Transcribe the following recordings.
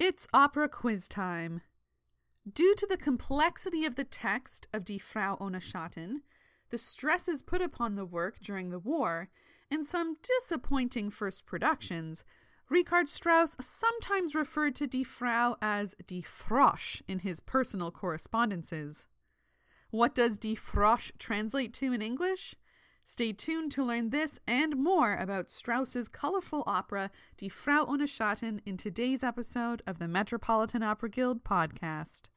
It's opera quiz time. Due to the complexity of the text of Die Frau ohne Schatten, the stresses put upon the work during the war, and some disappointing first productions, Richard Strauss sometimes referred to Die Frau as Die Frosch in his personal correspondences. What does Die Frosch translate to in English? Stay tuned to learn this and more about Strauss's colorful opera Die Frau ohne Schatten in today's episode of the Metropolitan Opera Guild podcast.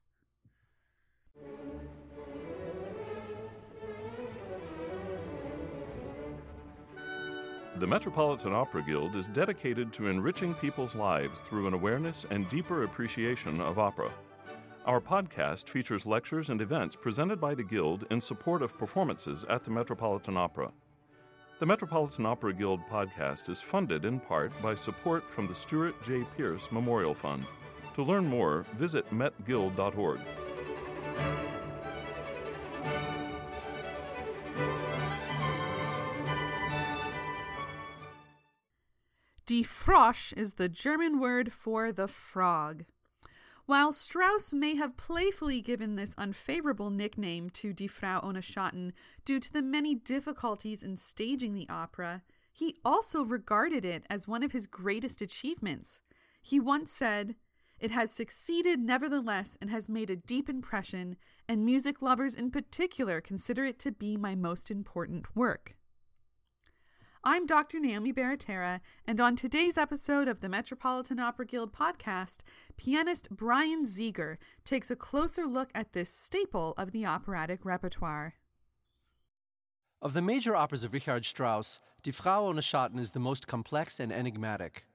The Metropolitan Opera Guild is dedicated to enriching people's lives through an awareness and deeper appreciation of opera. Our podcast features lectures and events presented by the Guild in support of performances at the Metropolitan Opera. The Metropolitan Opera Guild podcast is funded in part by support from the Stuart J. Pierce Memorial Fund. To learn more, visit metguild.org. Die Frosch is the German word for the frog. While Strauss may have playfully given this unfavorable nickname to Die Frau ohne Schatten due to the many difficulties in staging the opera, he also regarded it as one of his greatest achievements. He once said, It has succeeded nevertheless and has made a deep impression, and music lovers in particular consider it to be my most important work. I'm Dr. Naomi Baratera, and on today's episode of the Metropolitan Opera Guild podcast, pianist Brian Ziegler takes a closer look at this staple of the operatic repertoire. Of the major operas of Richard Strauss, Die Frau ohne Schatten is the most complex and enigmatic.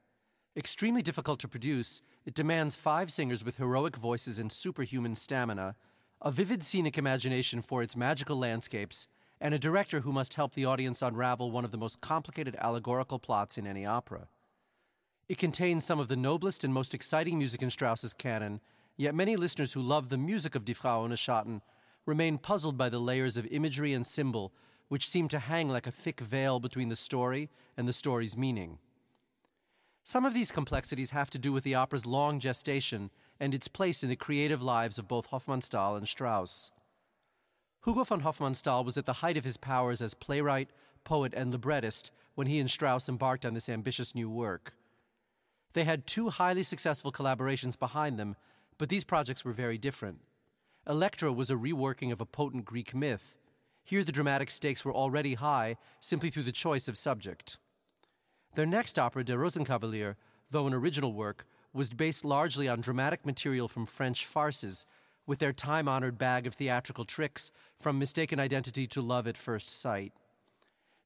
Extremely difficult to produce, it demands five singers with heroic voices and superhuman stamina, a vivid scenic imagination for its magical landscapes, and a director who must help the audience unravel one of the most complicated allegorical plots in any opera. It contains some of the noblest and most exciting music in Strauss's canon, yet many listeners who love the music of Die Frau ohne Schatten remain puzzled by the layers of imagery and symbol which seem to hang like a thick veil between the story and the story's meaning. Some of these complexities have to do with the opera's long gestation and its place in the creative lives of both Hofmannsthal and Strauss. Hugo von Hofmannsthal was at the height of his powers as playwright, poet, and librettist when he and Strauss embarked on this ambitious new work. They had two highly successful collaborations behind them, but these projects were very different. Electra was a reworking of a potent Greek myth. Here, the dramatic stakes were already high simply through the choice of subject. Their next opera, Der Rosenkavalier, though an original work, was based largely on dramatic material from French farces with their time honored bag of theatrical tricks, from mistaken identity to love at first sight.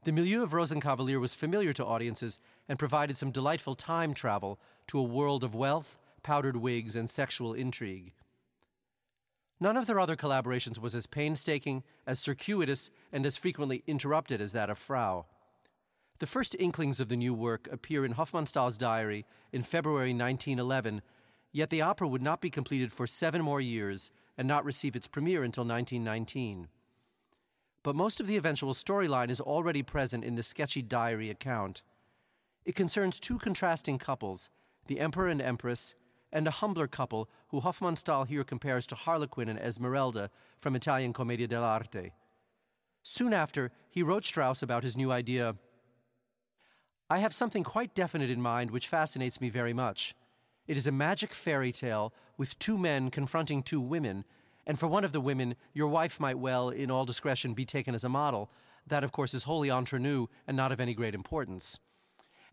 The milieu of Rosenkavalier was familiar to audiences and provided some delightful time travel to a world of wealth, powdered wigs, and sexual intrigue. None of their other collaborations was as painstaking, as circuitous, and as frequently interrupted as that of Frau. The first inklings of the new work appear in Hofmannsthal's diary in February 1911 Yet the opera would not be completed for seven more years and not receive its premiere until 1919. But most of the eventual storyline is already present in the sketchy diary account. It concerns two contrasting couples, the Emperor and Empress, and a humbler couple who Hofmannsthal here compares to Harlequin and Esmeralda from Italian Commedia dell'arte. Soon after, he wrote Strauss about his new idea I have something quite definite in mind which fascinates me very much. It is a magic fairy tale with two men confronting two women, and for one of the women, your wife might well, in all discretion, be taken as a model. That, of course, is wholly entre nous and not of any great importance.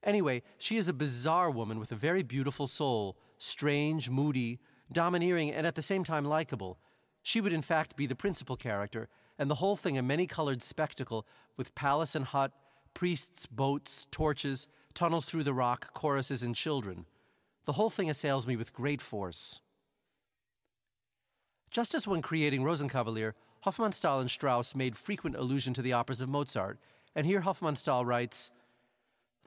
Anyway, she is a bizarre woman with a very beautiful soul, strange, moody, domineering, and at the same time likable. She would, in fact, be the principal character, and the whole thing a many colored spectacle with palace and hut, priests, boats, torches, tunnels through the rock, choruses, and children. The whole thing assails me with great force. Just as when creating Rosenkavalier, Hofmannsthal and Strauss made frequent allusion to the operas of Mozart, and here Hofmannsthal writes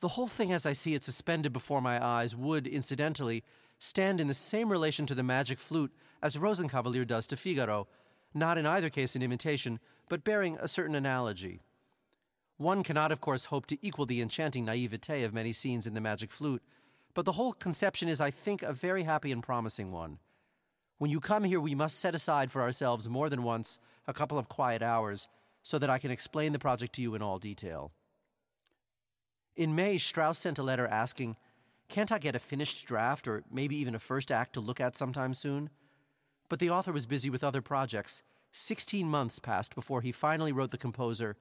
The whole thing as I see it suspended before my eyes would, incidentally, stand in the same relation to the magic flute as Rosenkavalier does to Figaro, not in either case an imitation, but bearing a certain analogy. One cannot, of course, hope to equal the enchanting naivete of many scenes in the magic flute, But the whole conception is, I think, a very happy and promising one. When you come here, we must set aside for ourselves more than once a couple of quiet hours so that I can explain the project to you in all detail. In May, Strauss sent a letter asking, Can't I get a finished draft or maybe even a first act to look at sometime soon? But the author was busy with other projects. Sixteen months passed before he finally wrote the composer,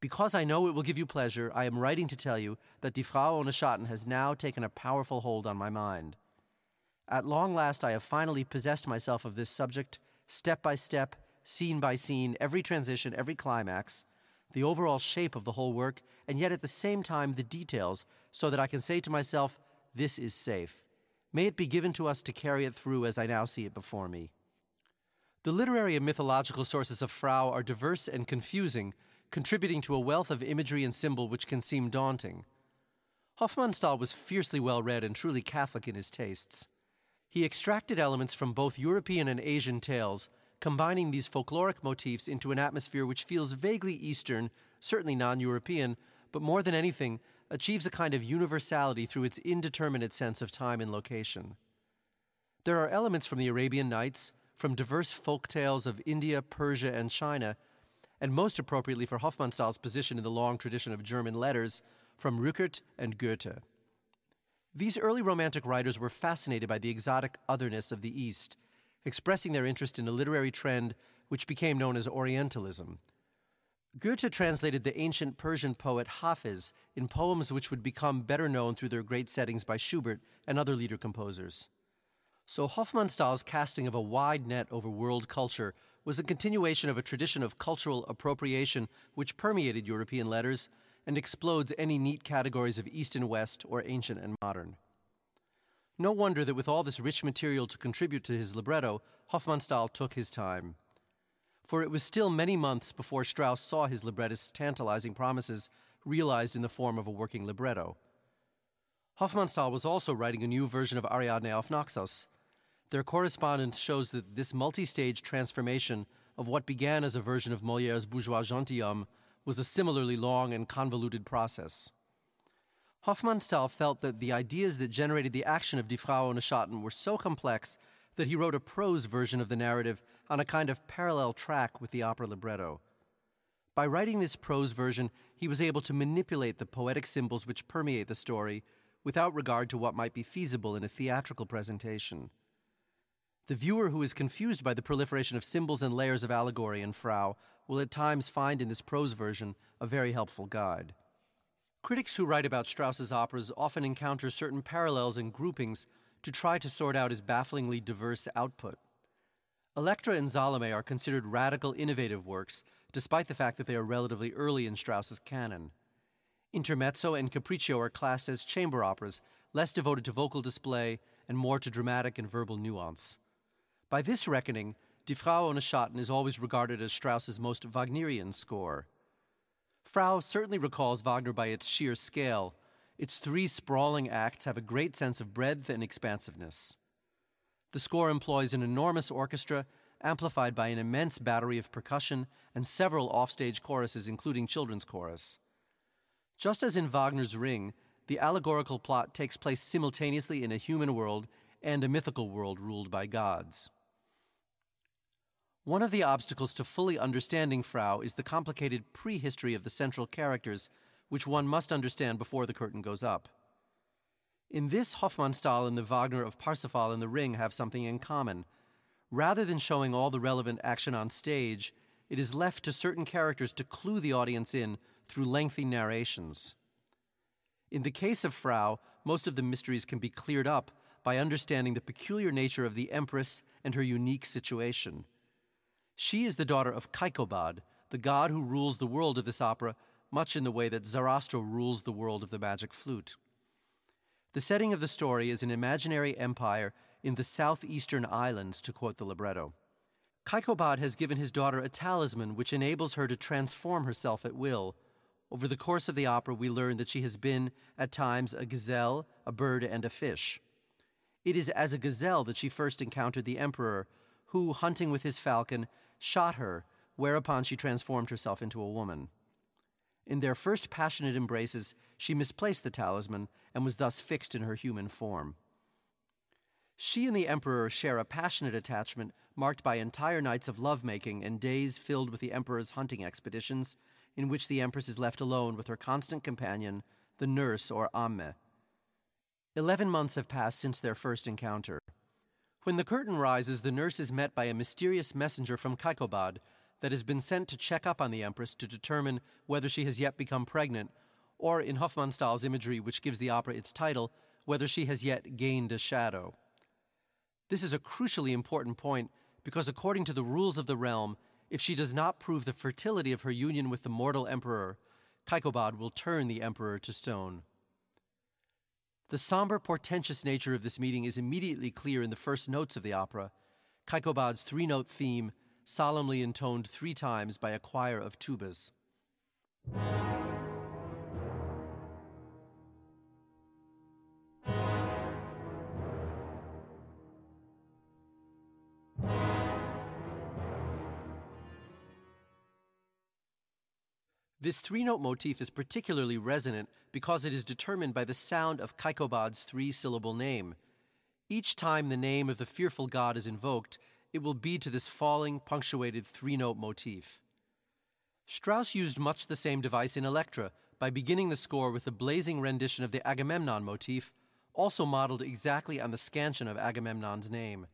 Because I know it will give you pleasure, I am writing to tell you that Die Frau ohne Schatten has now taken a powerful hold on my mind. At long last, I have finally possessed myself of this subject, step by step, scene by scene, every transition, every climax the overall shape of the whole work, and yet at the same time the details, so that I can say to myself, This is safe. May it be given to us to carry it through as I now see it before me. The literary and mythological sources of Frau are diverse and confusing, contributing to a wealth of imagery and symbol which can seem daunting. Hofmannsthal was fiercely well read and truly Catholic in his tastes. He extracted elements from both European and Asian tales, combining these folkloric motifs into an atmosphere which feels vaguely Eastern, certainly non European, but more than anything, achieves a kind of universality through its indeterminate sense of time and location. There are elements from the Arabian Nights, from diverse folk tales of India, Persia, and China, and most appropriately for Hofmannsthal's position in the long tradition of German letters, from Rückert and Goethe. These early Romantic writers were fascinated by the exotic otherness of the East expressing their interest in a literary trend which became known as Orientalism. Goethe translated the ancient Persian poet Hafiz in poems which would become better known through their great settings by Schubert and other lieder composers. So Hofmannsthal's casting of a wide net over world culture was a continuation of a tradition of cultural appropriation which permeated European letters and explodes any neat categories of East and West or ancient and modern. No wonder that with all this rich material to contribute to his libretto, Hofmannsthal took his time. For it was still many months before Strauss saw his librettist's tantalizing promises realized in the form of a working libretto. Hofmannsthal was also writing a new version of Ariadne auf Naxos. Their correspondence shows that this multi stage transformation of what began as a version of Moliere's Bourgeois Gentilhomme was a similarly long and convoluted process. Hofmannsthal felt that the ideas that generated the action of Die Frau ohne Schatten were so complex that he wrote a prose version of the narrative on a kind of parallel track with the opera libretto. By writing this prose version, he was able to manipulate the poetic symbols which permeate the story without regard to what might be feasible in a theatrical presentation. The viewer who is confused by the proliferation of symbols and layers of allegory in Frau will at times find in this prose version a very helpful guide. Critics who write about Strauss's operas often encounter certain parallels and groupings to try to sort out his bafflingly diverse output. Elektra and Salome are considered radical, innovative works, despite the fact that they are relatively early in Strauss's canon. Intermezzo and Capriccio are classed as chamber operas, less devoted to vocal display and more to dramatic and verbal nuance. By this reckoning, Die Frau ohne Schatten is always regarded as Strauss's most Wagnerian score. Frau certainly recalls Wagner by its sheer scale. Its three sprawling acts have a great sense of breadth and expansiveness. The score employs an enormous orchestra, amplified by an immense battery of percussion and several offstage choruses, including children's chorus. Just as in Wagner's Ring, the allegorical plot takes place simultaneously in a human world and a mythical world ruled by gods. One of the obstacles to fully understanding Frau is the complicated prehistory of the central characters, which one must understand before the curtain goes up. In this, Hofmannsthal and the Wagner of Parsifal and the Ring have something in common. Rather than showing all the relevant action on stage, it is left to certain characters to clue the audience in through lengthy narrations. In the case of Frau, most of the mysteries can be cleared up by understanding the peculiar nature of the Empress and her unique situation. She is the daughter of Kaikobad, the god who rules the world of this opera, much in the way that Zarathustra rules the world of the magic flute. The setting of the story is an imaginary empire in the southeastern islands, to quote the libretto. Kaikobad has given his daughter a talisman which enables her to transform herself at will. Over the course of the opera, we learn that she has been, at times, a gazelle, a bird, and a fish. It is as a gazelle that she first encountered the emperor, who, hunting with his falcon, shot her, whereupon she transformed herself into a woman. In their first passionate embraces, she misplaced the talisman and was thus fixed in her human form. She and the Emperor share a passionate attachment marked by entire nights of lovemaking and days filled with the Emperor's hunting expeditions, in which the Empress is left alone with her constant companion, the nurse or Amme. Eleven months have passed since their first encounter. When the curtain rises, the nurse is met by a mysterious messenger from Kaikobad that has been sent to check up on the Empress to determine whether she has yet become pregnant, or in Hofmannsthal's imagery, which gives the opera its title, whether she has yet gained a shadow. This is a crucially important point because, according to the rules of the realm, if she does not prove the fertility of her union with the mortal emperor, Kaikobad will turn the emperor to stone. The somber, portentous nature of this meeting is immediately clear in the first notes of the opera, Kaikobad's three note theme, solemnly intoned three times by a choir of tubas. This three note motif is particularly resonant because it is determined by the sound of Kaikobad's three syllable name. Each time the name of the fearful god is invoked, it will be to this falling, punctuated three note motif. Strauss used much the same device in Elektra by beginning the score with a blazing rendition of the Agamemnon motif, also modeled exactly on the scansion of Agamemnon's name.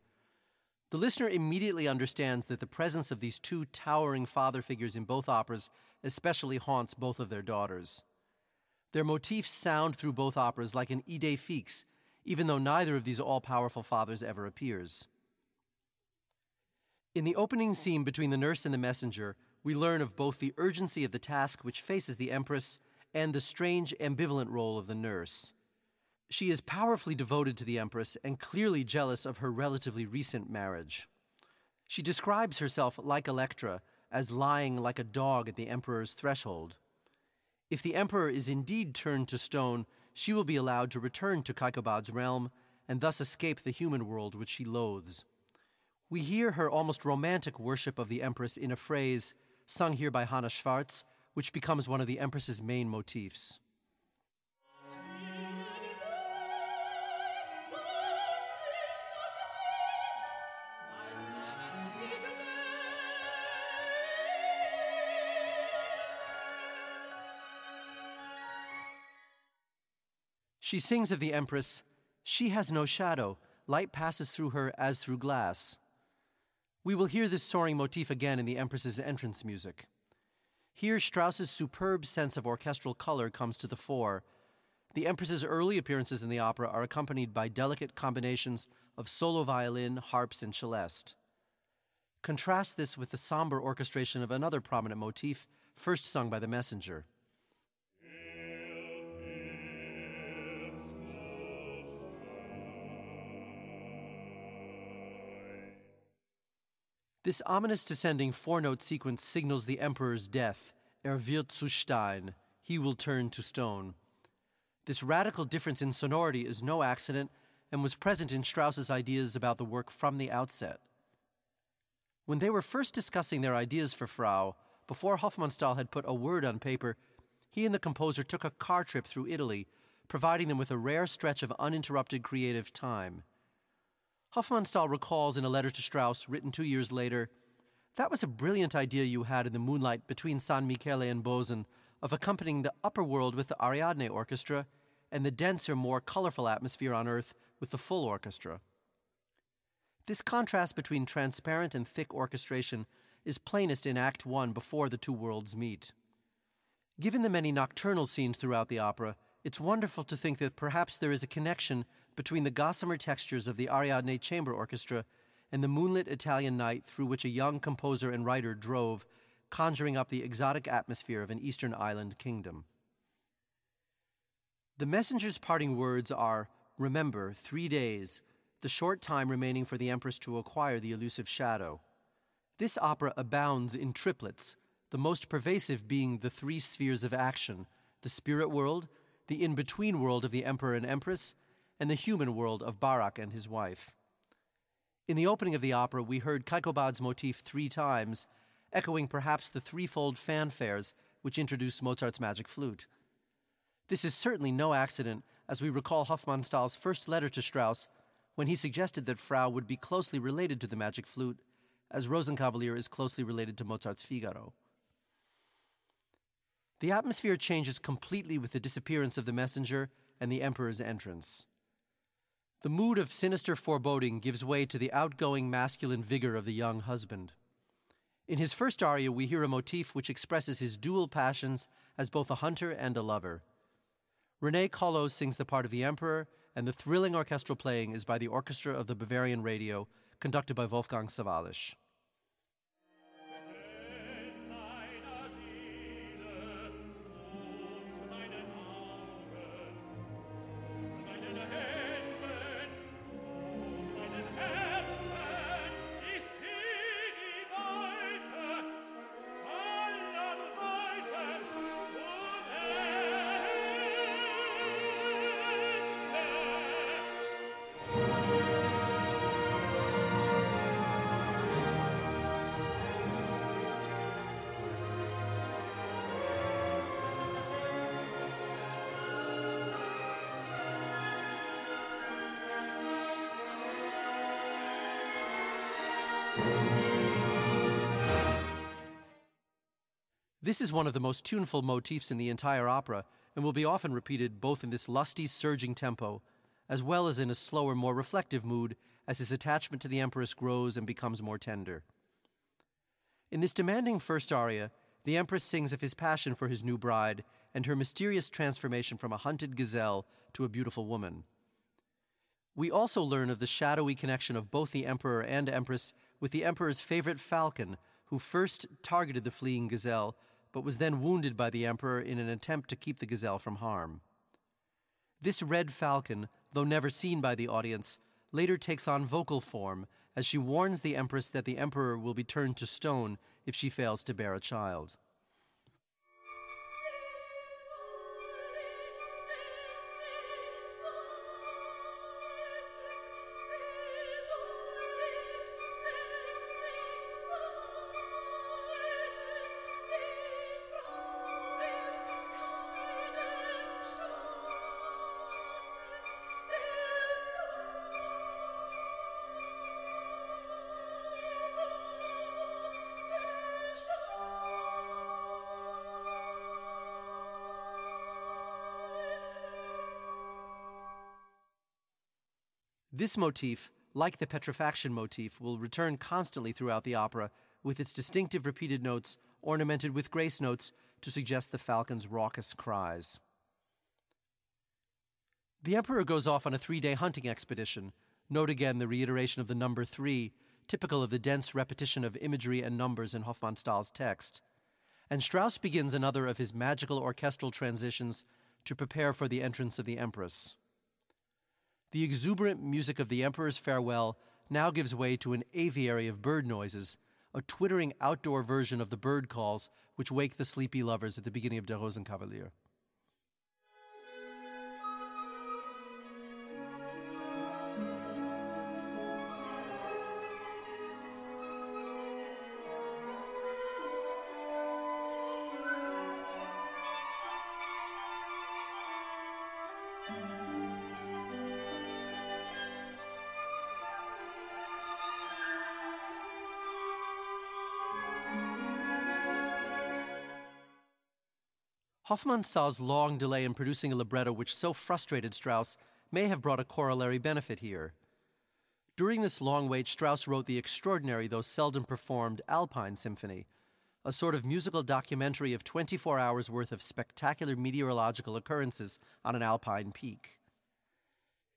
The listener immediately understands that the presence of these two towering father figures in both operas especially haunts both of their daughters. Their motifs sound through both operas like an idée fixe, even though neither of these all powerful fathers ever appears. In the opening scene between the nurse and the messenger, we learn of both the urgency of the task which faces the Empress and the strange, ambivalent role of the nurse. She is powerfully devoted to the Empress and clearly jealous of her relatively recent marriage. She describes herself, like Elektra, as lying like a dog at the Emperor's threshold. If the Emperor is indeed turned to stone, she will be allowed to return to Kaikobad's realm and thus escape the human world which she loathes. We hear her almost romantic worship of the Empress in a phrase, sung here by Hanna Schwarz, which becomes one of the Empress's main motifs. She sings of the Empress, She has no shadow, light passes through her as through glass. We will hear this soaring motif again in the Empress's entrance music. Here, Strauss's superb sense of orchestral color comes to the fore. The Empress's early appearances in the opera are accompanied by delicate combinations of solo violin, harps, and celeste. Contrast this with the somber orchestration of another prominent motif, first sung by the messenger. This ominous descending four note sequence signals the emperor's death. Er wird zu Stein. He will turn to stone. This radical difference in sonority is no accident and was present in Strauss's ideas about the work from the outset. When they were first discussing their ideas for Frau, before Hofmannsthal had put a word on paper, he and the composer took a car trip through Italy, providing them with a rare stretch of uninterrupted creative time. Hofmannsthal recalls in a letter to Strauss, written two years later, that was a brilliant idea you had in the moonlight between San Michele and Bozen of accompanying the upper world with the Ariadne Orchestra and the denser, more colorful atmosphere on Earth with the full orchestra. This contrast between transparent and thick orchestration is plainest in Act One before the two worlds meet. Given the many nocturnal scenes throughout the opera, it's wonderful to think that perhaps there is a connection between the gossamer textures of the Ariadne Chamber Orchestra and the moonlit Italian night through which a young composer and writer drove, conjuring up the exotic atmosphere of an eastern island kingdom. The messenger's parting words are Remember, three days, the short time remaining for the Empress to acquire the elusive shadow. This opera abounds in triplets, the most pervasive being the three spheres of action the spirit world, the in between world of the Emperor and Empress, and the human world of Barak and his wife. In the opening of the opera, we heard Kaikobad's motif three times, echoing perhaps the threefold fanfares which introduced Mozart's magic flute. This is certainly no accident, as we recall Hofmannsthal's first letter to Strauss when he suggested that Frau would be closely related to the magic flute, as Rosenkavalier is closely related to Mozart's Figaro. The atmosphere changes completely with the disappearance of the messenger and the emperor's entrance. The mood of sinister foreboding gives way to the outgoing masculine vigor of the young husband. In his first aria, we hear a motif which expresses his dual passions as both a hunter and a lover. Rene Kollo sings the part of the emperor, and the thrilling orchestral playing is by the Orchestra of the Bavarian Radio, conducted by Wolfgang Sawallisch. This is one of the most tuneful motifs in the entire opera and will be often repeated both in this lusty, surging tempo as well as in a slower, more reflective mood as his attachment to the Empress grows and becomes more tender. In this demanding first aria, the Empress sings of his passion for his new bride and her mysterious transformation from a hunted gazelle to a beautiful woman. We also learn of the shadowy connection of both the Emperor and Empress with the Emperor's favorite falcon, who first targeted the fleeing gazelle but was then wounded by the emperor in an attempt to keep the gazelle from harm. This red falcon, though never seen by the audience, later takes on vocal form as she warns the empress that the emperor will be turned to stone if she fails to bear a child. This motif, like the petrifaction motif, will return constantly throughout the opera with its distinctive repeated notes ornamented with grace notes to suggest the falcon's raucous cries. The emperor goes off on a three day hunting expedition. Note again the reiteration of the number three, typical of the dense repetition of imagery and numbers in Hofmannsthal's text. And Strauss begins another of his magical orchestral transitions to prepare for the entrance of the empress. The exuberant music of the Emperor's Farewell now gives way to an aviary of bird noises, a twittering outdoor version of the bird calls which wake the sleepy lovers at the beginning of Der Rosenkavalier. Hofmannsthal's long delay in producing a libretto which so frustrated Strauss may have brought a corollary benefit here. During this long wait, Strauss wrote the extraordinary, though seldom performed, Alpine Symphony, a sort of musical documentary of 24 hours worth of spectacular meteorological occurrences on an alpine peak.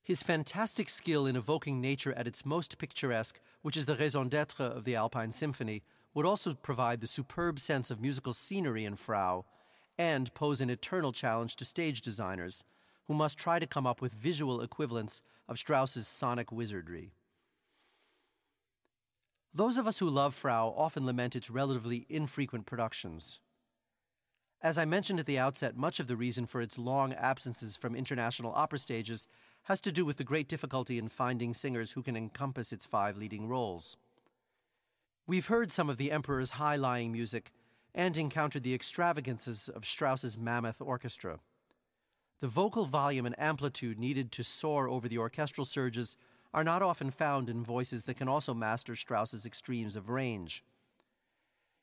His fantastic skill in evoking nature at its most picturesque, which is the raison d'etre of the Alpine Symphony, would also provide the superb sense of musical scenery in Frau and pose an eternal challenge to stage designers who must try to come up with visual equivalents of Strauss's sonic wizardry. Those of us who love Frau often lament its relatively infrequent productions. As I mentioned at the outset, much of the reason for its long absences from international opera stages has to do with the great difficulty in finding singers who can encompass its five leading roles. We've heard some of the Emperor's high lying music and encountered the extravagances of Strauss's mammoth orchestra. The vocal volume and amplitude needed to soar over the orchestral surges are not often found in voices that can also master Strauss's extremes of range.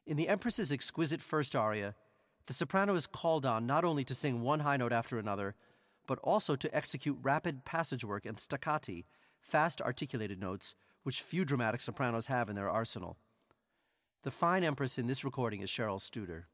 In the Empress's exquisite first aria, the soprano is called on not only to sing one high note after another, but also to execute rapid passage work and staccati, fast articulated notes, which few dramatic sopranos have in their arsenal. The fine empress in this recording is Cheryl Studer.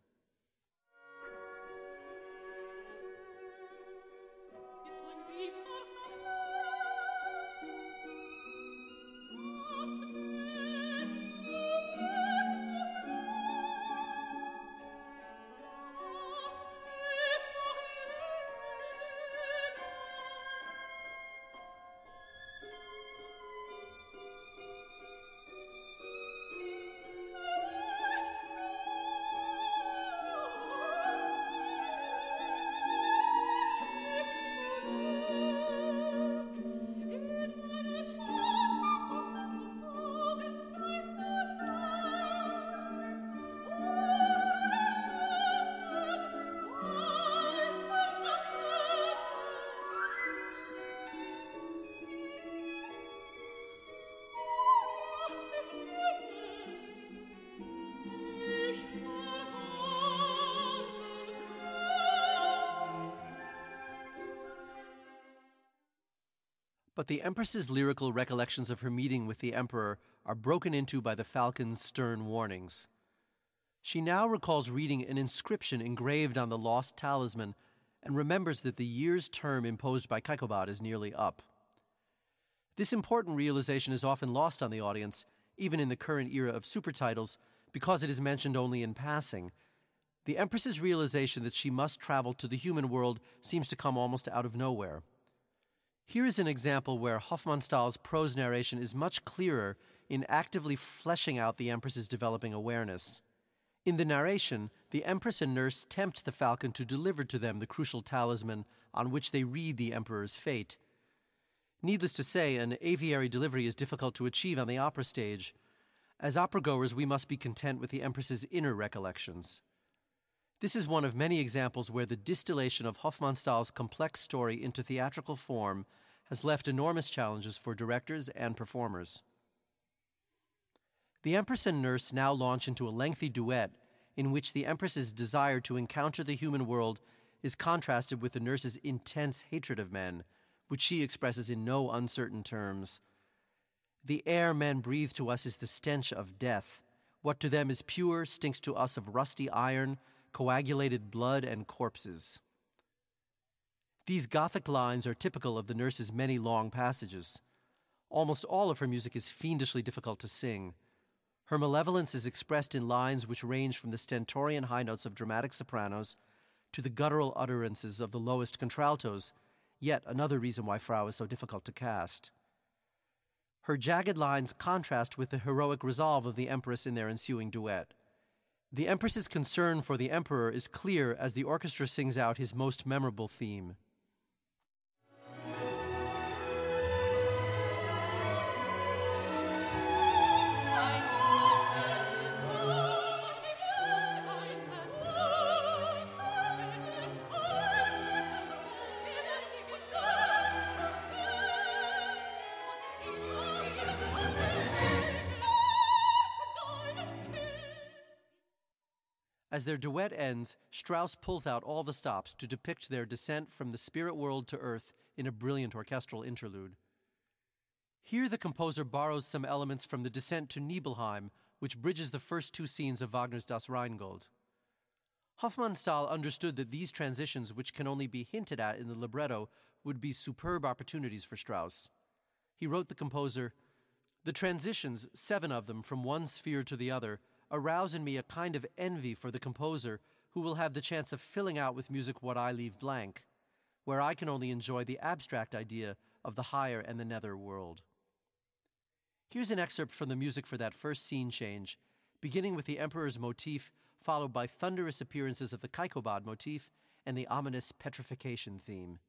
But the Empress's lyrical recollections of her meeting with the Emperor are broken into by the falcon's stern warnings. She now recalls reading an inscription engraved on the lost talisman and remembers that the year's term imposed by Kaikobad is nearly up. This important realization is often lost on the audience, even in the current era of supertitles, because it is mentioned only in passing. The Empress's realization that she must travel to the human world seems to come almost out of nowhere. Here is an example where Hofmannsthal's prose narration is much clearer in actively fleshing out the Empress's developing awareness. In the narration, the Empress and nurse tempt the falcon to deliver to them the crucial talisman on which they read the Emperor's fate. Needless to say, an aviary delivery is difficult to achieve on the opera stage. As opera goers, we must be content with the Empress's inner recollections. This is one of many examples where the distillation of Hofmannsthal's complex story into theatrical form has left enormous challenges for directors and performers. The Empress and Nurse now launch into a lengthy duet in which the Empress's desire to encounter the human world is contrasted with the nurse's intense hatred of men, which she expresses in no uncertain terms. The air men breathe to us is the stench of death. What to them is pure stinks to us of rusty iron coagulated blood, and corpses. These Gothic lines are typical of the nurse's many long passages. Almost all of her music is fiendishly difficult to sing. Her malevolence is expressed in lines which range from the stentorian high notes of dramatic sopranos to the guttural utterances of the lowest contraltos, yet another reason why Frau is so difficult to cast. Her jagged lines contrast with the heroic resolve of the Empress in their ensuing duet. The Empress's concern for the Emperor is clear as the orchestra sings out his most memorable theme. As their duet ends, Strauss pulls out all the stops to depict their descent from the spirit world to earth in a brilliant orchestral interlude. Here, the composer borrows some elements from the descent to Nibelheim, which bridges the first two scenes of Wagner's Das Rheingold. Hofmannsthal understood that these transitions, which can only be hinted at in the libretto, would be superb opportunities for Strauss. He wrote the composer The transitions, seven of them from one sphere to the other, arouse in me a kind of envy for the composer who will have the chance of filling out with music what I leave blank, where I can only enjoy the abstract idea of the higher and the nether world. Here's an excerpt from the music for that first scene change, beginning with the Emperor's motif, followed by thunderous appearances of the Kaikobad motif and the ominous petrification theme.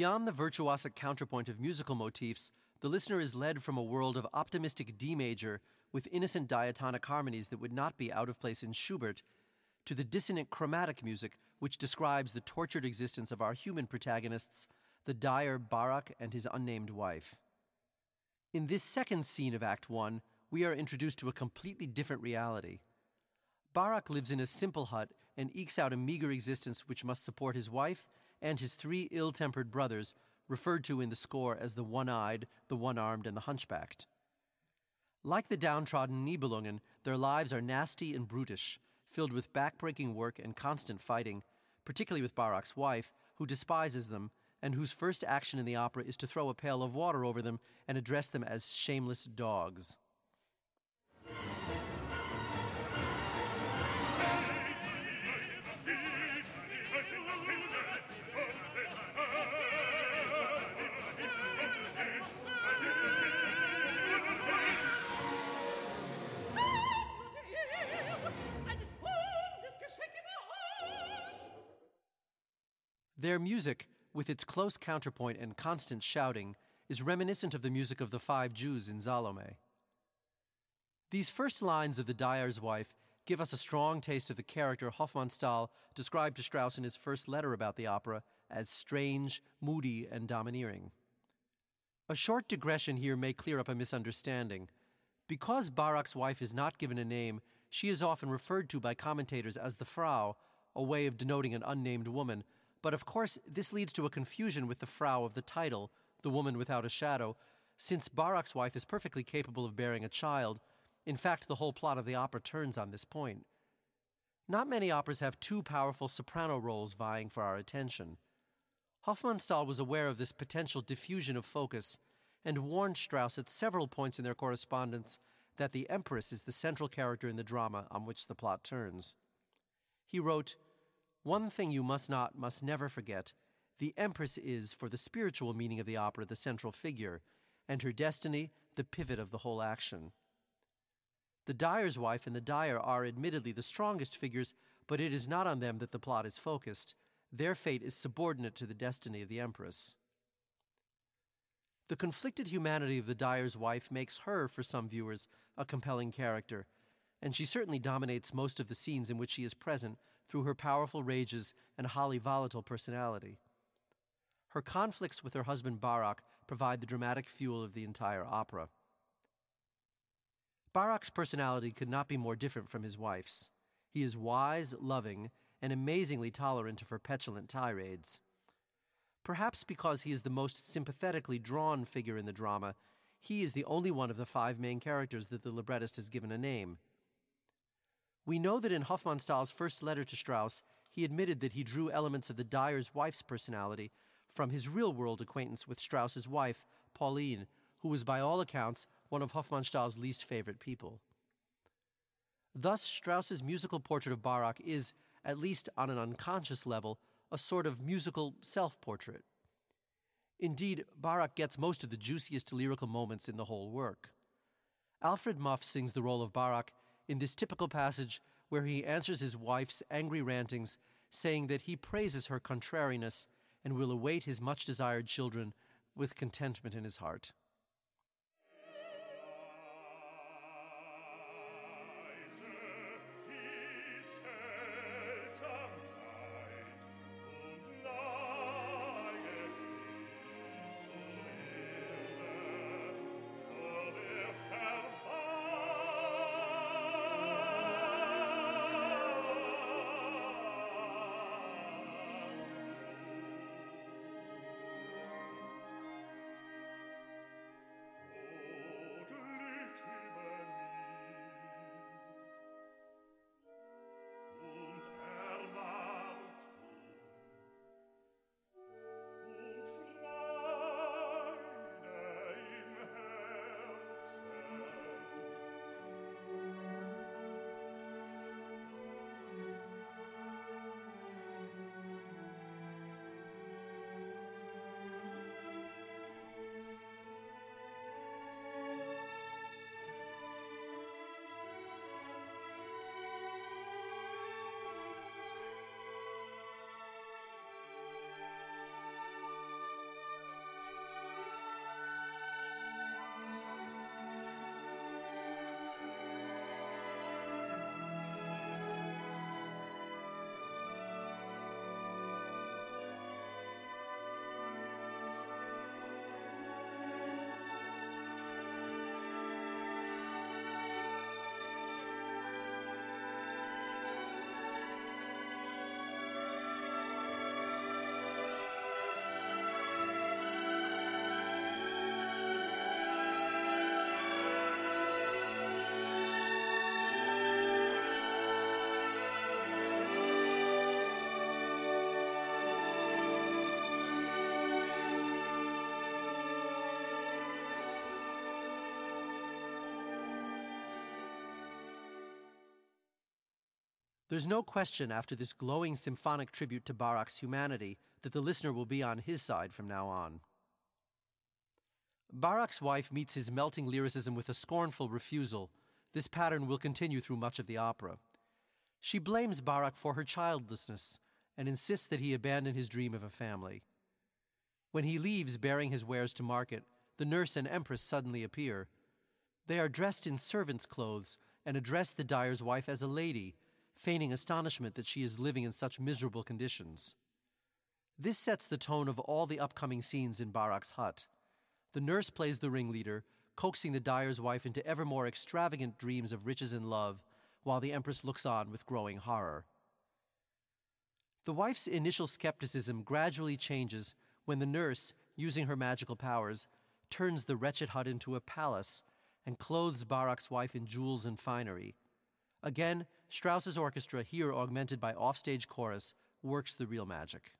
Beyond the virtuosic counterpoint of musical motifs, the listener is led from a world of optimistic D major with innocent diatonic harmonies that would not be out of place in Schubert to the dissonant chromatic music which describes the tortured existence of our human protagonists, the dyer Barak and his unnamed wife. In this second scene of Act 1, we are introduced to a completely different reality. Barak lives in a simple hut and ekes out a meager existence which must support his wife and his three ill tempered brothers, referred to in the score as the one eyed, the one armed, and the hunchbacked. Like the downtrodden Nibelungen, their lives are nasty and brutish, filled with backbreaking work and constant fighting, particularly with Barak's wife, who despises them and whose first action in the opera is to throw a pail of water over them and address them as shameless dogs. Their music, with its close counterpoint and constant shouting, is reminiscent of the music of the five Jews in Salome. These first lines of The Dyer's Wife give us a strong taste of the character Hofmannsthal described to Strauss in his first letter about the opera as strange, moody, and domineering. A short digression here may clear up a misunderstanding. Because Barak's wife is not given a name, she is often referred to by commentators as the Frau, a way of denoting an unnamed woman, but of course, this leads to a confusion with the Frau of the title, the woman without a shadow, since Barak's wife is perfectly capable of bearing a child. In fact, the whole plot of the opera turns on this point. Not many operas have two powerful soprano roles vying for our attention. Hofmannsthal was aware of this potential diffusion of focus and warned Strauss at several points in their correspondence that the Empress is the central character in the drama on which the plot turns. He wrote, one thing you must not, must never forget the Empress is, for the spiritual meaning of the opera, the central figure, and her destiny the pivot of the whole action. The dyer's wife and the dyer are admittedly the strongest figures, but it is not on them that the plot is focused. Their fate is subordinate to the destiny of the Empress. The conflicted humanity of the dyer's wife makes her, for some viewers, a compelling character, and she certainly dominates most of the scenes in which she is present through her powerful rages and highly volatile personality. Her conflicts with her husband Barak provide the dramatic fuel of the entire opera. Barak's personality could not be more different from his wife's. He is wise, loving, and amazingly tolerant of her petulant tirades. Perhaps because he is the most sympathetically drawn figure in the drama, he is the only one of the five main characters that the librettist has given a name. We know that in Hofmannsthal's first letter to Strauss, he admitted that he drew elements of the dyer's wife's personality from his real world acquaintance with Strauss's wife, Pauline, who was by all accounts one of Hofmannsthal's least favorite people. Thus, Strauss's musical portrait of Barak is, at least on an unconscious level, a sort of musical self portrait. Indeed, Barak gets most of the juiciest lyrical moments in the whole work. Alfred Muff sings the role of Barak in this typical passage where he answers his wife's angry rantings, saying that he praises her contrariness and will await his much desired children with contentment in his heart. There's no question after this glowing symphonic tribute to Barak's humanity that the listener will be on his side from now on. Barak's wife meets his melting lyricism with a scornful refusal. This pattern will continue through much of the opera. She blames Barak for her childlessness and insists that he abandon his dream of a family. When he leaves bearing his wares to market, the nurse and empress suddenly appear. They are dressed in servant's clothes and address the dyer's wife as a lady, feigning astonishment that she is living in such miserable conditions. This sets the tone of all the upcoming scenes in Barak's hut. The nurse plays the ringleader, coaxing the dyer's wife into ever more extravagant dreams of riches and love, while the empress looks on with growing horror. The wife's initial skepticism gradually changes when the nurse, using her magical powers, turns the wretched hut into a palace and clothes Barak's wife in jewels and finery. Again, Strauss's orchestra, here augmented by offstage chorus, works the real magic.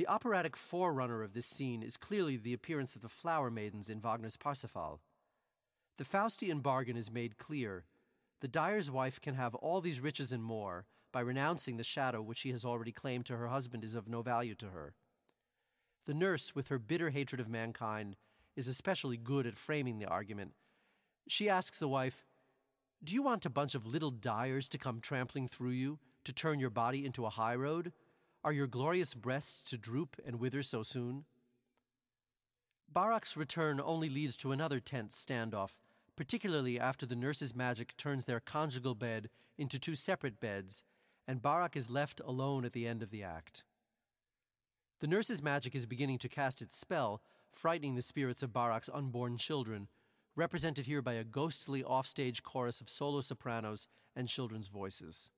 The operatic forerunner of this scene is clearly the appearance of the flower maidens in Wagner's Parsifal. The Faustian bargain is made clear. The dyer's wife can have all these riches and more by renouncing the shadow which she has already claimed to her husband is of no value to her. The nurse, with her bitter hatred of mankind, is especially good at framing the argument. She asks the wife, Do you want a bunch of little dyers to come trampling through you, to turn your body into a high road? Are your glorious breasts to droop and wither so soon? Barak's return only leads to another tense standoff, particularly after the nurse's magic turns their conjugal bed into two separate beds, and Barak is left alone at the end of the act. The nurse's magic is beginning to cast its spell, frightening the spirits of Barak's unborn children, represented here by a ghostly offstage chorus of solo sopranos and children's voices.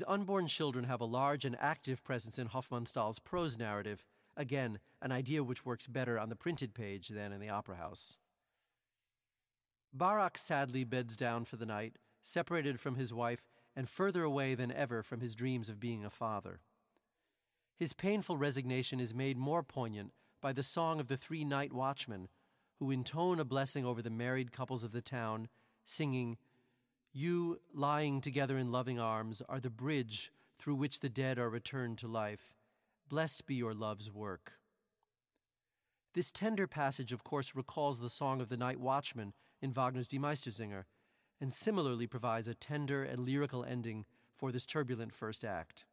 These unborn children have a large and active presence in Hofmannsthal's prose narrative, again, an idea which works better on the printed page than in the opera house. Barak sadly beds down for the night, separated from his wife and further away than ever from his dreams of being a father. His painful resignation is made more poignant by the song of the three night watchmen, who intone a blessing over the married couples of the town, singing, you, lying together in loving arms, are the bridge through which the dead are returned to life. Blessed be your love's work. This tender passage, of course, recalls the song of the night watchman in Wagner's Die Meistersinger, and similarly provides a tender and lyrical ending for this turbulent first act.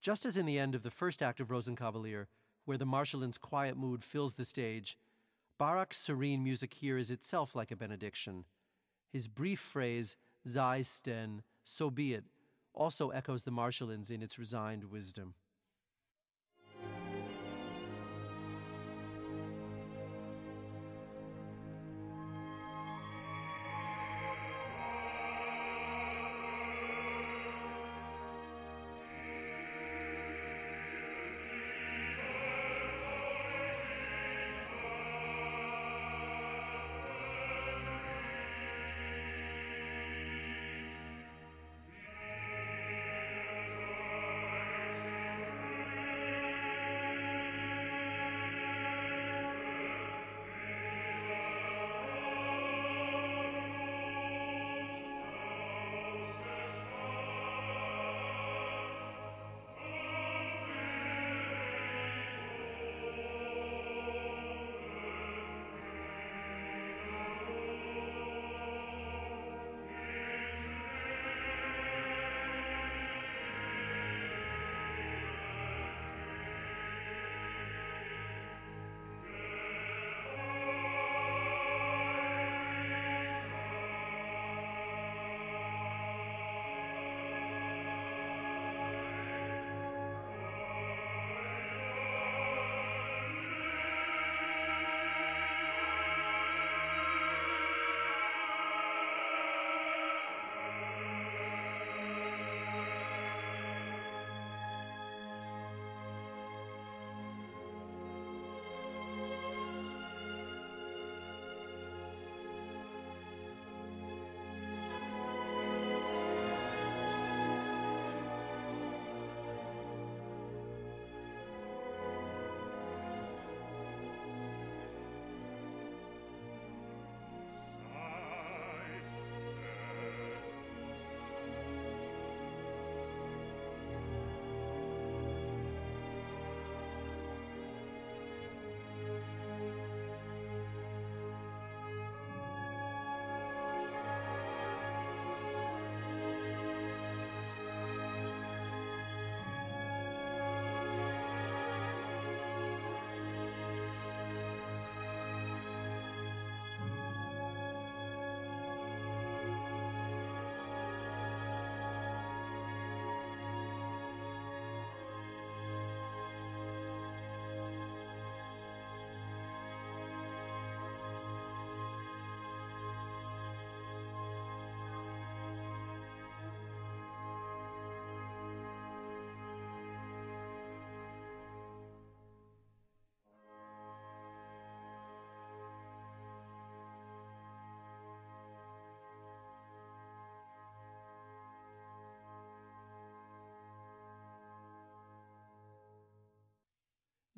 Just as in the end of the first act of Rosenkavalier, where the Marschallin's quiet mood fills the stage, Barak's serene music here is itself like a benediction his brief phrase, sei es denn, so be it, also echoes the Marschallins in its resigned wisdom.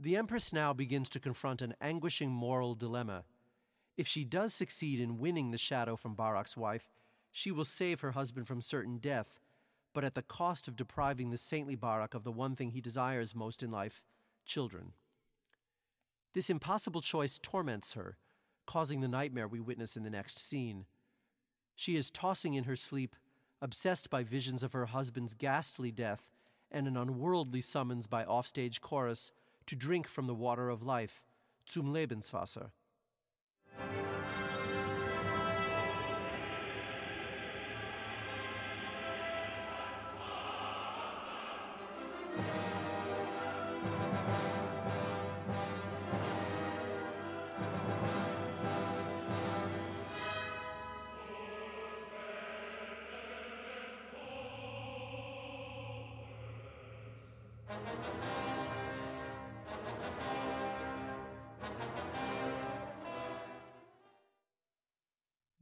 The Empress now begins to confront an anguishing moral dilemma. If she does succeed in winning the shadow from Barak's wife, she will save her husband from certain death, but at the cost of depriving the saintly Barak of the one thing he desires most in life children. This impossible choice torments her, causing the nightmare we witness in the next scene. She is tossing in her sleep, obsessed by visions of her husband's ghastly death and an unworldly summons by offstage chorus to drink from the water of life, zum Lebenswasser.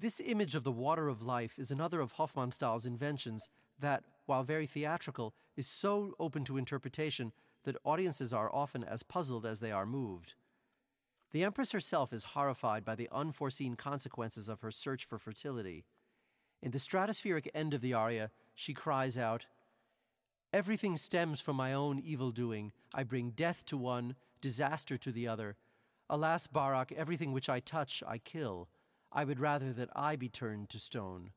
This image of the water of life is another of Hofmannsthal's inventions that, while very theatrical, is so open to interpretation that audiences are often as puzzled as they are moved. The Empress herself is horrified by the unforeseen consequences of her search for fertility. In the stratospheric end of the aria, she cries out, Everything stems from my own evil doing. I bring death to one, disaster to the other. Alas, Barak, everything which I touch, I kill. I would rather that I be turned to stone.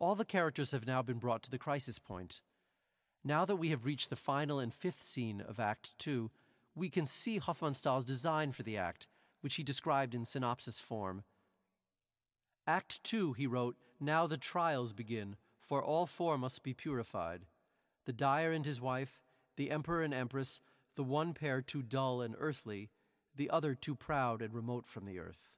All the characters have now been brought to the crisis point. Now that we have reached the final and fifth scene of Act Two, we can see Hofmannsthal's design for the act, which he described in synopsis form. Act Two, he wrote, now the trials begin, for all four must be purified. The dyer and his wife, the emperor and empress, the one pair too dull and earthly, the other too proud and remote from the earth.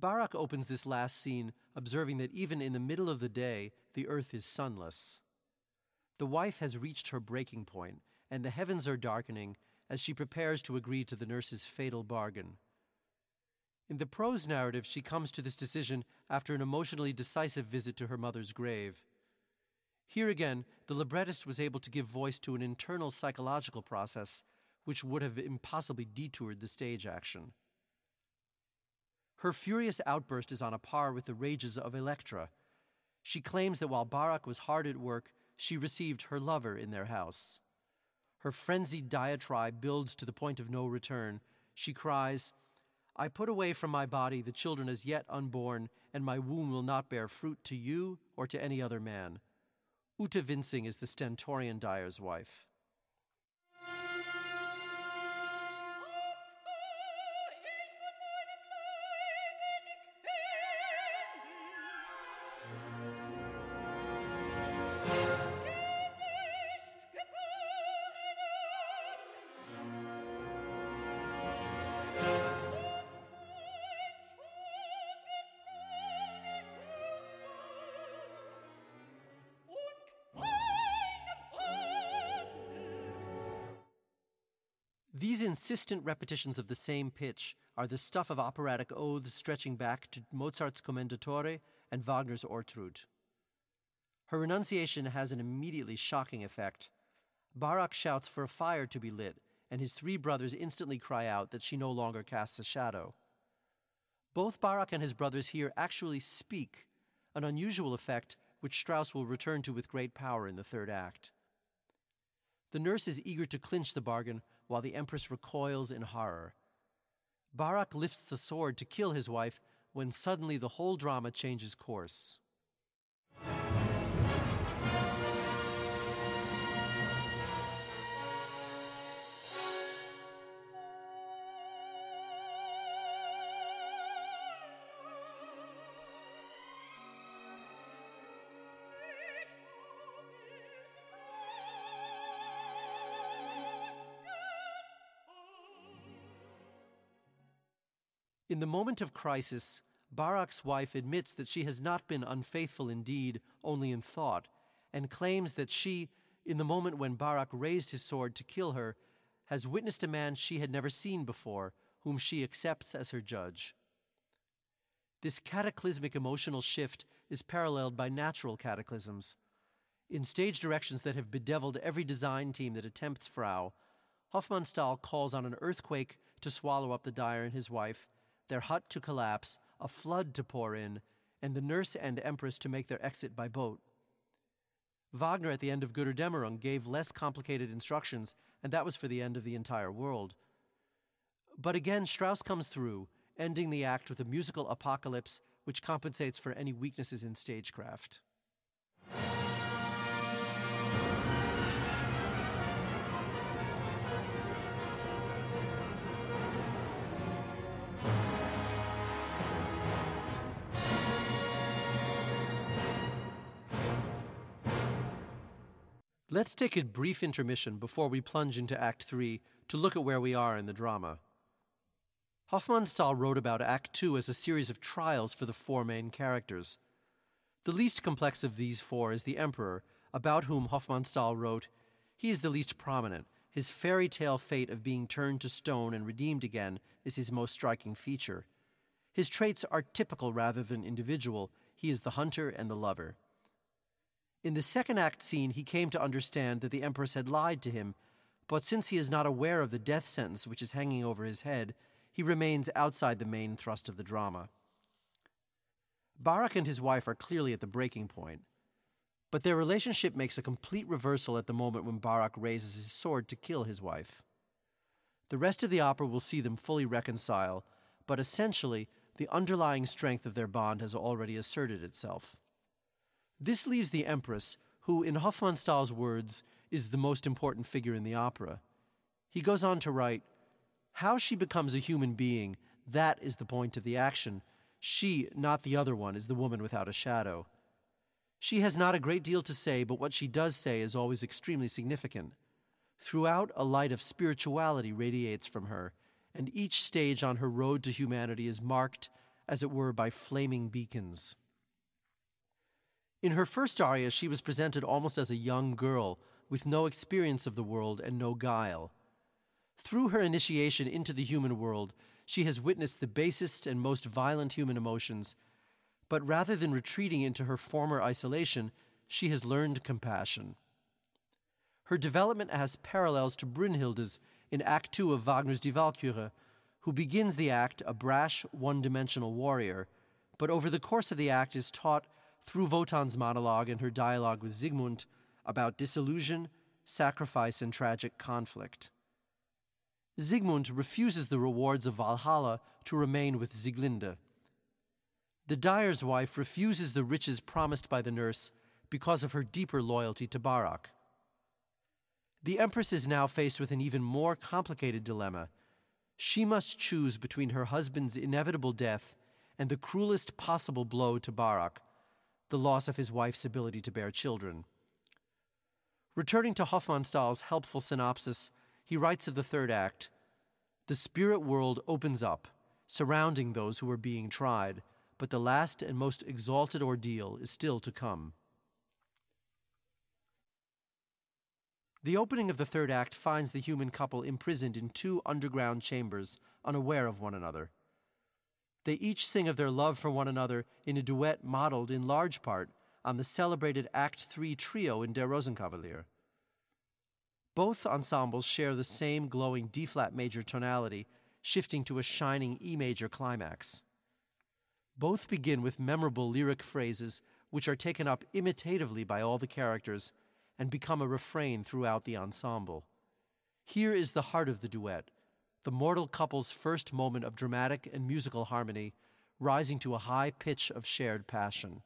Barak opens this last scene observing that even in the middle of the day, the earth is sunless. The wife has reached her breaking point, and the heavens are darkening as she prepares to agree to the nurse's fatal bargain. In the prose narrative, she comes to this decision after an emotionally decisive visit to her mother's grave. Here again, the librettist was able to give voice to an internal psychological process which would have impossibly detoured the stage action. Her furious outburst is on a par with the rages of Elektra. She claims that while Barak was hard at work, she received her lover in their house. Her frenzied diatribe builds to the point of no return. She cries, I put away from my body the children as yet unborn, and my womb will not bear fruit to you or to any other man. Ute Vinzing is the stentorian dyer's wife. Insistent repetitions of the same pitch are the stuff of operatic oaths stretching back to Mozart's Commendatore and Wagner's Ortrud. Her renunciation has an immediately shocking effect. Barak shouts for a fire to be lit, and his three brothers instantly cry out that she no longer casts a shadow. Both Barak and his brothers here actually speak, an unusual effect which Strauss will return to with great power in the third act. The nurse is eager to clinch the bargain while the empress recoils in horror. Barak lifts the sword to kill his wife when suddenly the whole drama changes course. In the moment of crisis, Barak's wife admits that she has not been unfaithful in deed, only in thought, and claims that she, in the moment when Barak raised his sword to kill her, has witnessed a man she had never seen before, whom she accepts as her judge. This cataclysmic emotional shift is paralleled by natural cataclysms. In stage directions that have bedeviled every design team that attempts Frau, Hofmannsthal calls on an earthquake to swallow up the dyer and his wife, their hut to collapse, a flood to pour in, and the nurse and empress to make their exit by boat. Wagner at the end of Götterdämmerung gave less complicated instructions, and that was for the end of the entire world. But again, Strauss comes through, ending the act with a musical apocalypse which compensates for any weaknesses in stagecraft. Let's take a brief intermission before we plunge into Act 3 to look at where we are in the drama. Hofmannsthal wrote about Act 2 as a series of trials for the four main characters. The least complex of these four is the Emperor, about whom Hofmannsthal wrote, He is the least prominent. His fairy tale fate of being turned to stone and redeemed again is his most striking feature. His traits are typical rather than individual. He is the hunter and the lover. In the second act scene, he came to understand that the Empress had lied to him, but since he is not aware of the death sentence which is hanging over his head, he remains outside the main thrust of the drama. Barak and his wife are clearly at the breaking point, but their relationship makes a complete reversal at the moment when Barak raises his sword to kill his wife. The rest of the opera will see them fully reconcile, but essentially, the underlying strength of their bond has already asserted itself. This leaves the Empress, who, in Hofmannsthal's words, is the most important figure in the opera. He goes on to write How she becomes a human being, that is the point of the action. She, not the other one, is the woman without a shadow. She has not a great deal to say, but what she does say is always extremely significant. Throughout, a light of spirituality radiates from her, and each stage on her road to humanity is marked, as it were, by flaming beacons. In her first aria, she was presented almost as a young girl with no experience of the world and no guile. Through her initiation into the human world, she has witnessed the basest and most violent human emotions, but rather than retreating into her former isolation, she has learned compassion. Her development has parallels to Brünnhilde's in Act Two of Wagner's Die Walküre, who begins the act a brash, one dimensional warrior, but over the course of the act is taught through Wotan's monologue and her dialogue with Siegmund about disillusion, sacrifice, and tragic conflict. Siegmund refuses the rewards of Valhalla to remain with Sieglinde. The dyer's wife refuses the riches promised by the nurse because of her deeper loyalty to Barak. The Empress is now faced with an even more complicated dilemma. She must choose between her husband's inevitable death and the cruelest possible blow to Barak, the loss of his wife's ability to bear children. Returning to Hofmannsthal's helpful synopsis, he writes of the third act The spirit world opens up, surrounding those who are being tried, but the last and most exalted ordeal is still to come. The opening of the third act finds the human couple imprisoned in two underground chambers, unaware of one another. They each sing of their love for one another in a duet modeled in large part on the celebrated Act 3 trio in Der Rosenkavalier. Both ensembles share the same glowing D flat major tonality, shifting to a shining E major climax. Both begin with memorable lyric phrases which are taken up imitatively by all the characters and become a refrain throughout the ensemble. Here is the heart of the duet, the mortal couple's first moment of dramatic and musical harmony, rising to a high pitch of shared passion.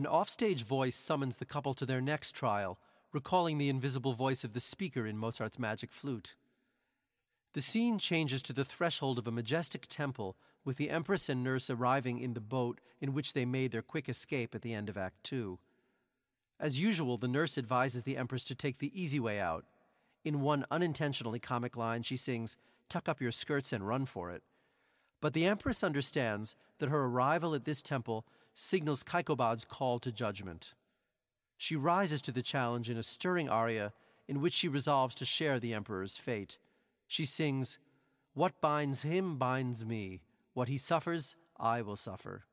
An offstage voice summons the couple to their next trial, recalling the invisible voice of the speaker in Mozart's Magic Flute. The scene changes to the threshold of a majestic temple, with the Empress and nurse arriving in the boat in which they made their quick escape at the end of Act Two. As usual, the nurse advises the Empress to take the easy way out. In one unintentionally comic line, she sings, Tuck up your skirts and run for it. But the Empress understands that her arrival at this temple signals Kaikobad's call to judgment. She rises to the challenge in a stirring aria in which she resolves to share the emperor's fate. She sings, What binds him binds me. What he suffers, I will suffer.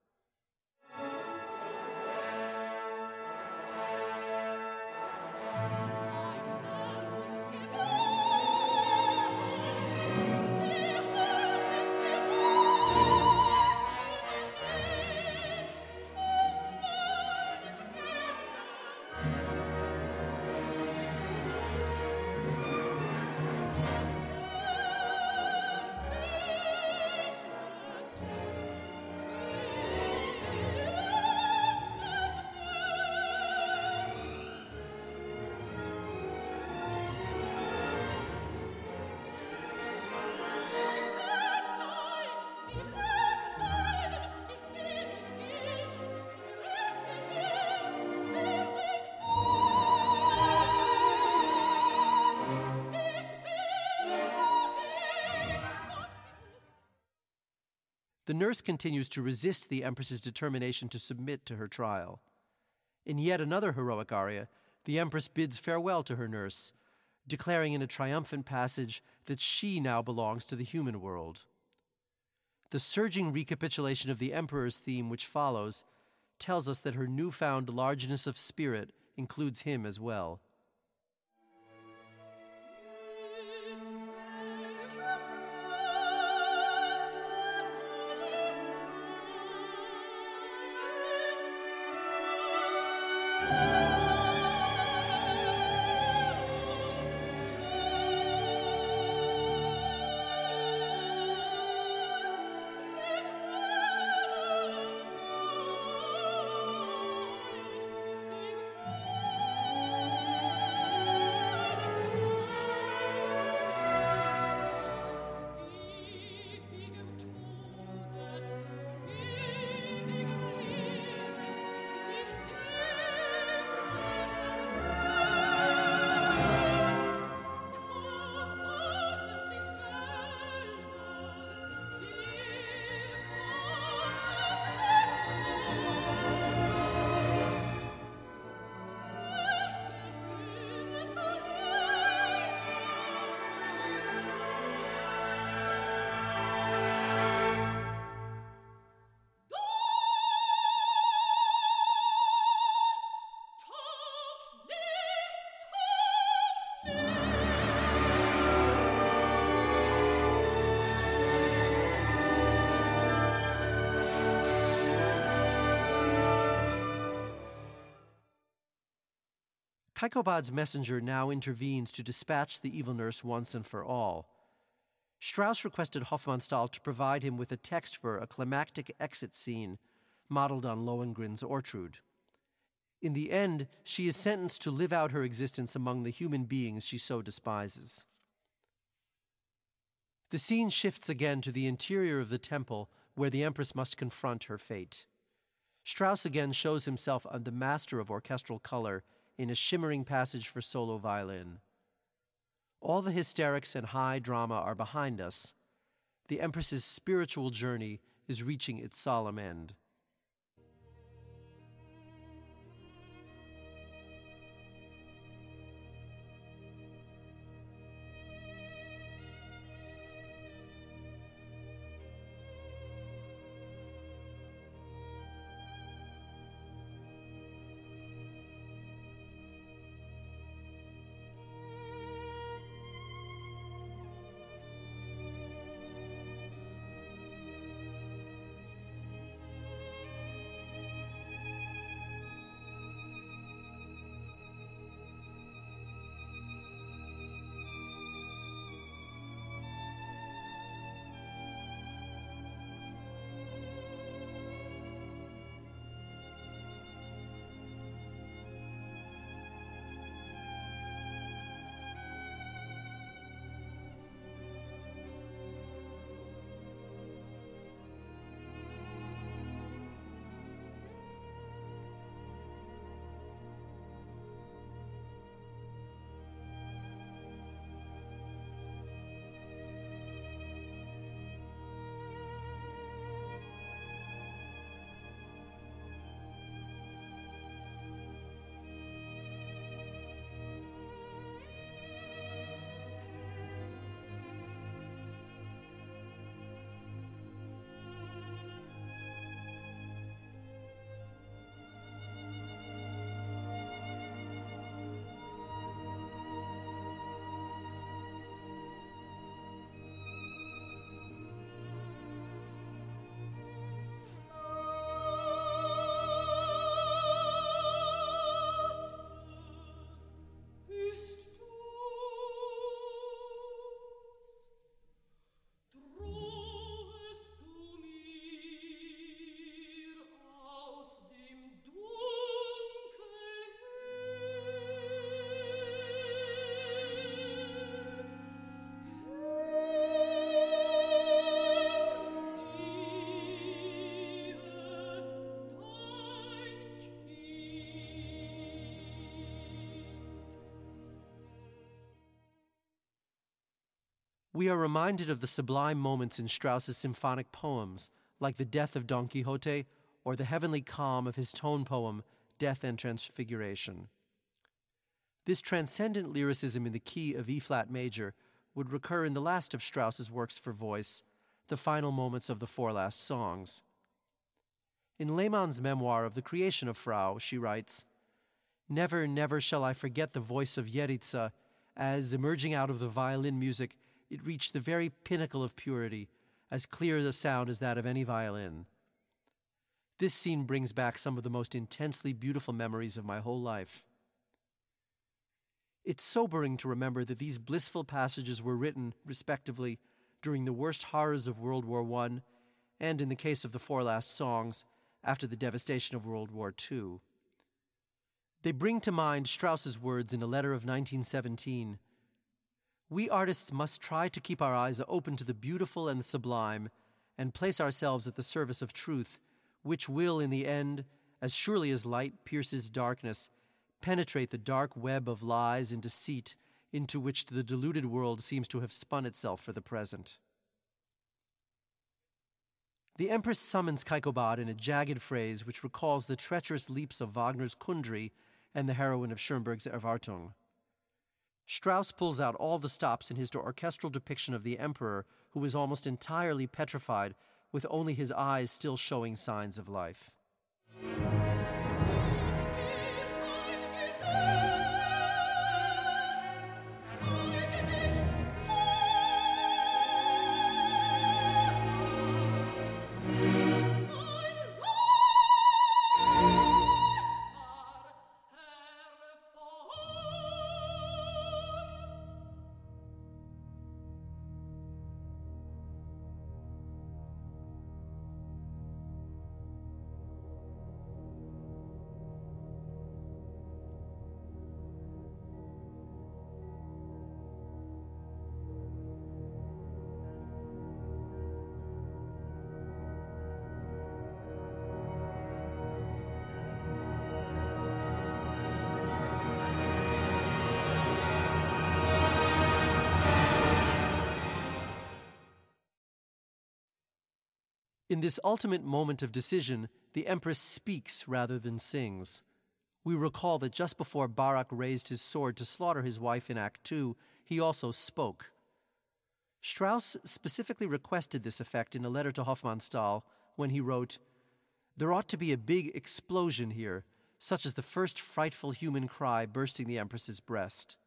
Nurse continues to resist the Empress's determination to submit to her trial. In yet another heroic aria, the Empress bids farewell to her nurse, declaring in a triumphant passage that she now belongs to the human world. The surging recapitulation of the Emperor's theme, which follows, tells us that her newfound largeness of spirit includes him as well. Kaikobad's messenger now intervenes to dispatch the evil nurse once and for all. Strauss requested Hofmannsthal to provide him with a text for a climactic exit scene modeled on Lohengrin's Ortrud. In the end, she is sentenced to live out her existence among the human beings she so despises. The scene shifts again to the interior of the temple where the Empress must confront her fate. Strauss again shows himself the master of orchestral color in a shimmering passage for solo violin. All the hysterics and high drama are behind us. The Empress's spiritual journey is reaching its solemn end. We are reminded of the sublime moments in Strauss's symphonic poems, like the death of Don Quixote or the heavenly calm of his tone poem, Death and Transfiguration. This transcendent lyricism in the key of E flat major would recur in the last of Strauss's works for voice, the final moments of the four last songs. In Lehmann's memoir of the creation of Frau, she writes Never, never shall I forget the voice of Jeritza as, emerging out of the violin music, it reached the very pinnacle of purity, as clear a sound as that of any violin. This scene brings back some of the most intensely beautiful memories of my whole life. It's sobering to remember that these blissful passages were written, respectively, during the worst horrors of World War I, and in the case of the four last songs, after the devastation of World War II. They bring to mind Strauss's words in a letter of 1917 we artists must try to keep our eyes open to the beautiful and the sublime and place ourselves at the service of truth, which will, in the end, as surely as light pierces darkness, penetrate the dark web of lies and deceit into which the deluded world seems to have spun itself for the present. The Empress summons Kaikobad in a jagged phrase which recalls the treacherous leaps of Wagner's Kundry and the heroine of Schoenberg's Erwartung. Strauss pulls out all the stops in his orchestral depiction of the emperor, who is almost entirely petrified, with only his eyes still showing signs of life. In this ultimate moment of decision, the Empress speaks rather than sings. We recall that just before Barak raised his sword to slaughter his wife in Act 2, he also spoke. Strauss specifically requested this effect in a letter to Hofmannsthal when he wrote, There ought to be a big explosion here, such as the first frightful human cry bursting the Empress's breast.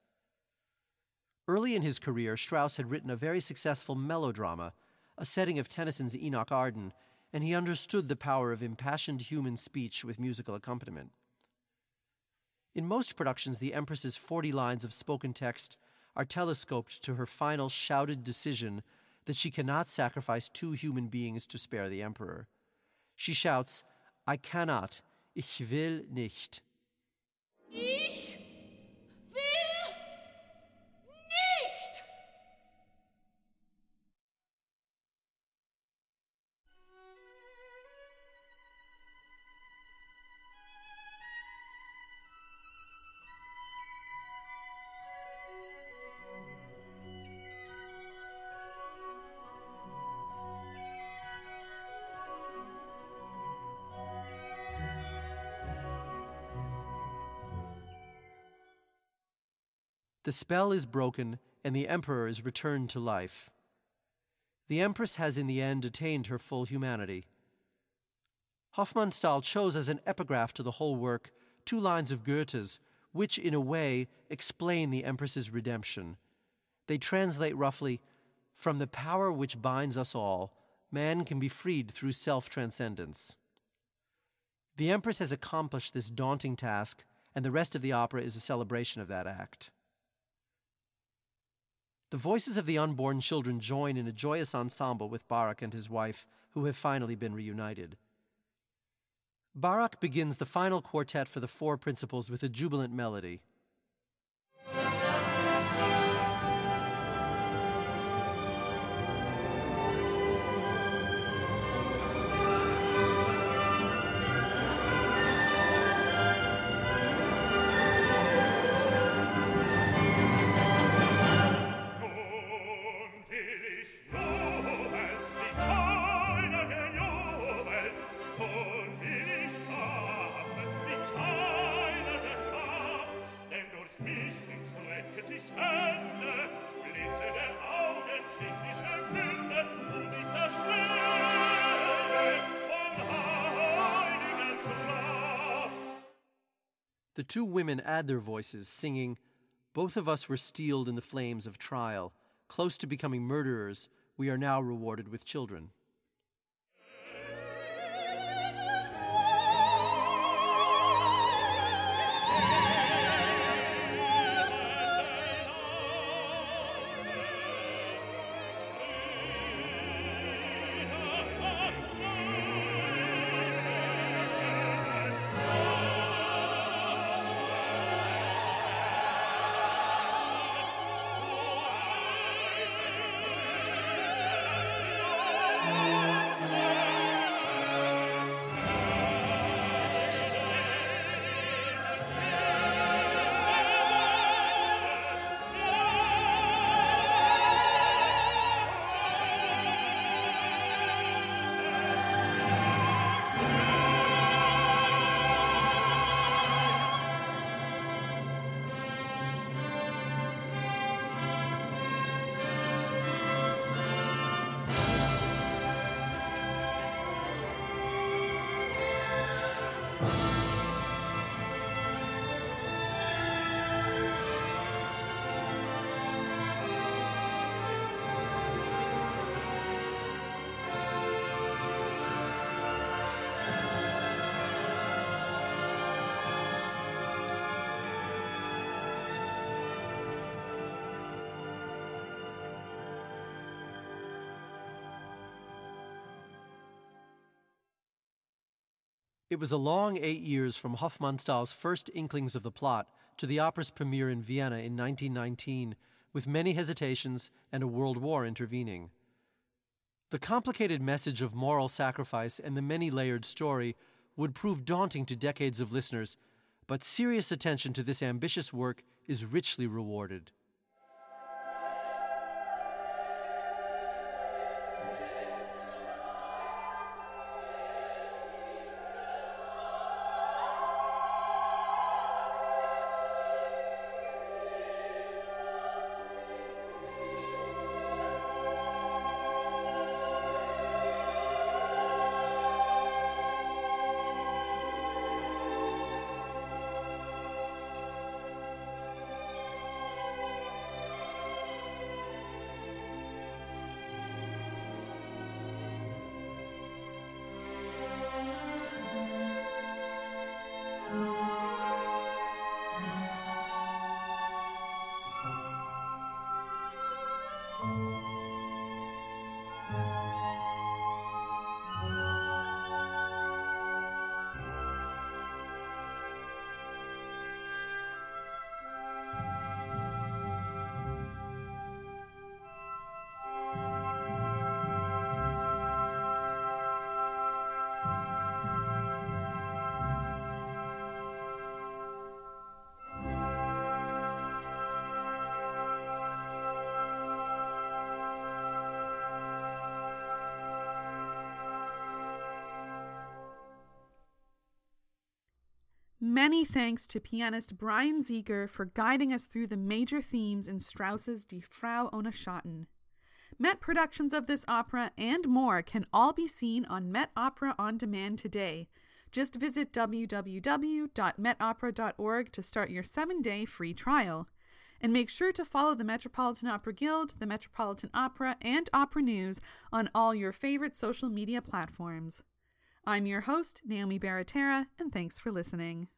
Early in his career, Strauss had written a very successful melodrama, a setting of Tennyson's Enoch Arden, and he understood the power of impassioned human speech with musical accompaniment. In most productions, the Empress's 40 lines of spoken text are telescoped to her final shouted decision that she cannot sacrifice two human beings to spare the Emperor. She shouts, I cannot, ich will nicht. The spell is broken, and the emperor is returned to life. The empress has in the end attained her full humanity. Hofmannsthal chose as an epigraph to the whole work two lines of Goethe's, which, in a way, explain the empress's redemption. They translate roughly From the power which binds us all, man can be freed through self transcendence. The empress has accomplished this daunting task, and the rest of the opera is a celebration of that act. The voices of the unborn children join in a joyous ensemble with Barak and his wife, who have finally been reunited. Barak begins the final quartet for the four principals with a jubilant melody. The two women add their voices, singing, Both of us were steeled in the flames of trial. Close to becoming murderers, we are now rewarded with children. It was a long eight years from Hofmannsthal's first inklings of the plot to the opera's premiere in Vienna in 1919, with many hesitations and a world war intervening. The complicated message of moral sacrifice and the many layered story would prove daunting to decades of listeners, but serious attention to this ambitious work is richly rewarded. Many thanks to pianist Brian Ziegler for guiding us through the major themes in Strauss's Die Frau ohne Schatten. Met productions of this opera and more can all be seen on Met Opera on Demand today. Just visit www.metopera.org to start your seven day free trial. And make sure to follow the Metropolitan Opera Guild, the Metropolitan Opera, and Opera News on all your favorite social media platforms. I'm your host, Naomi Baratera, and thanks for listening.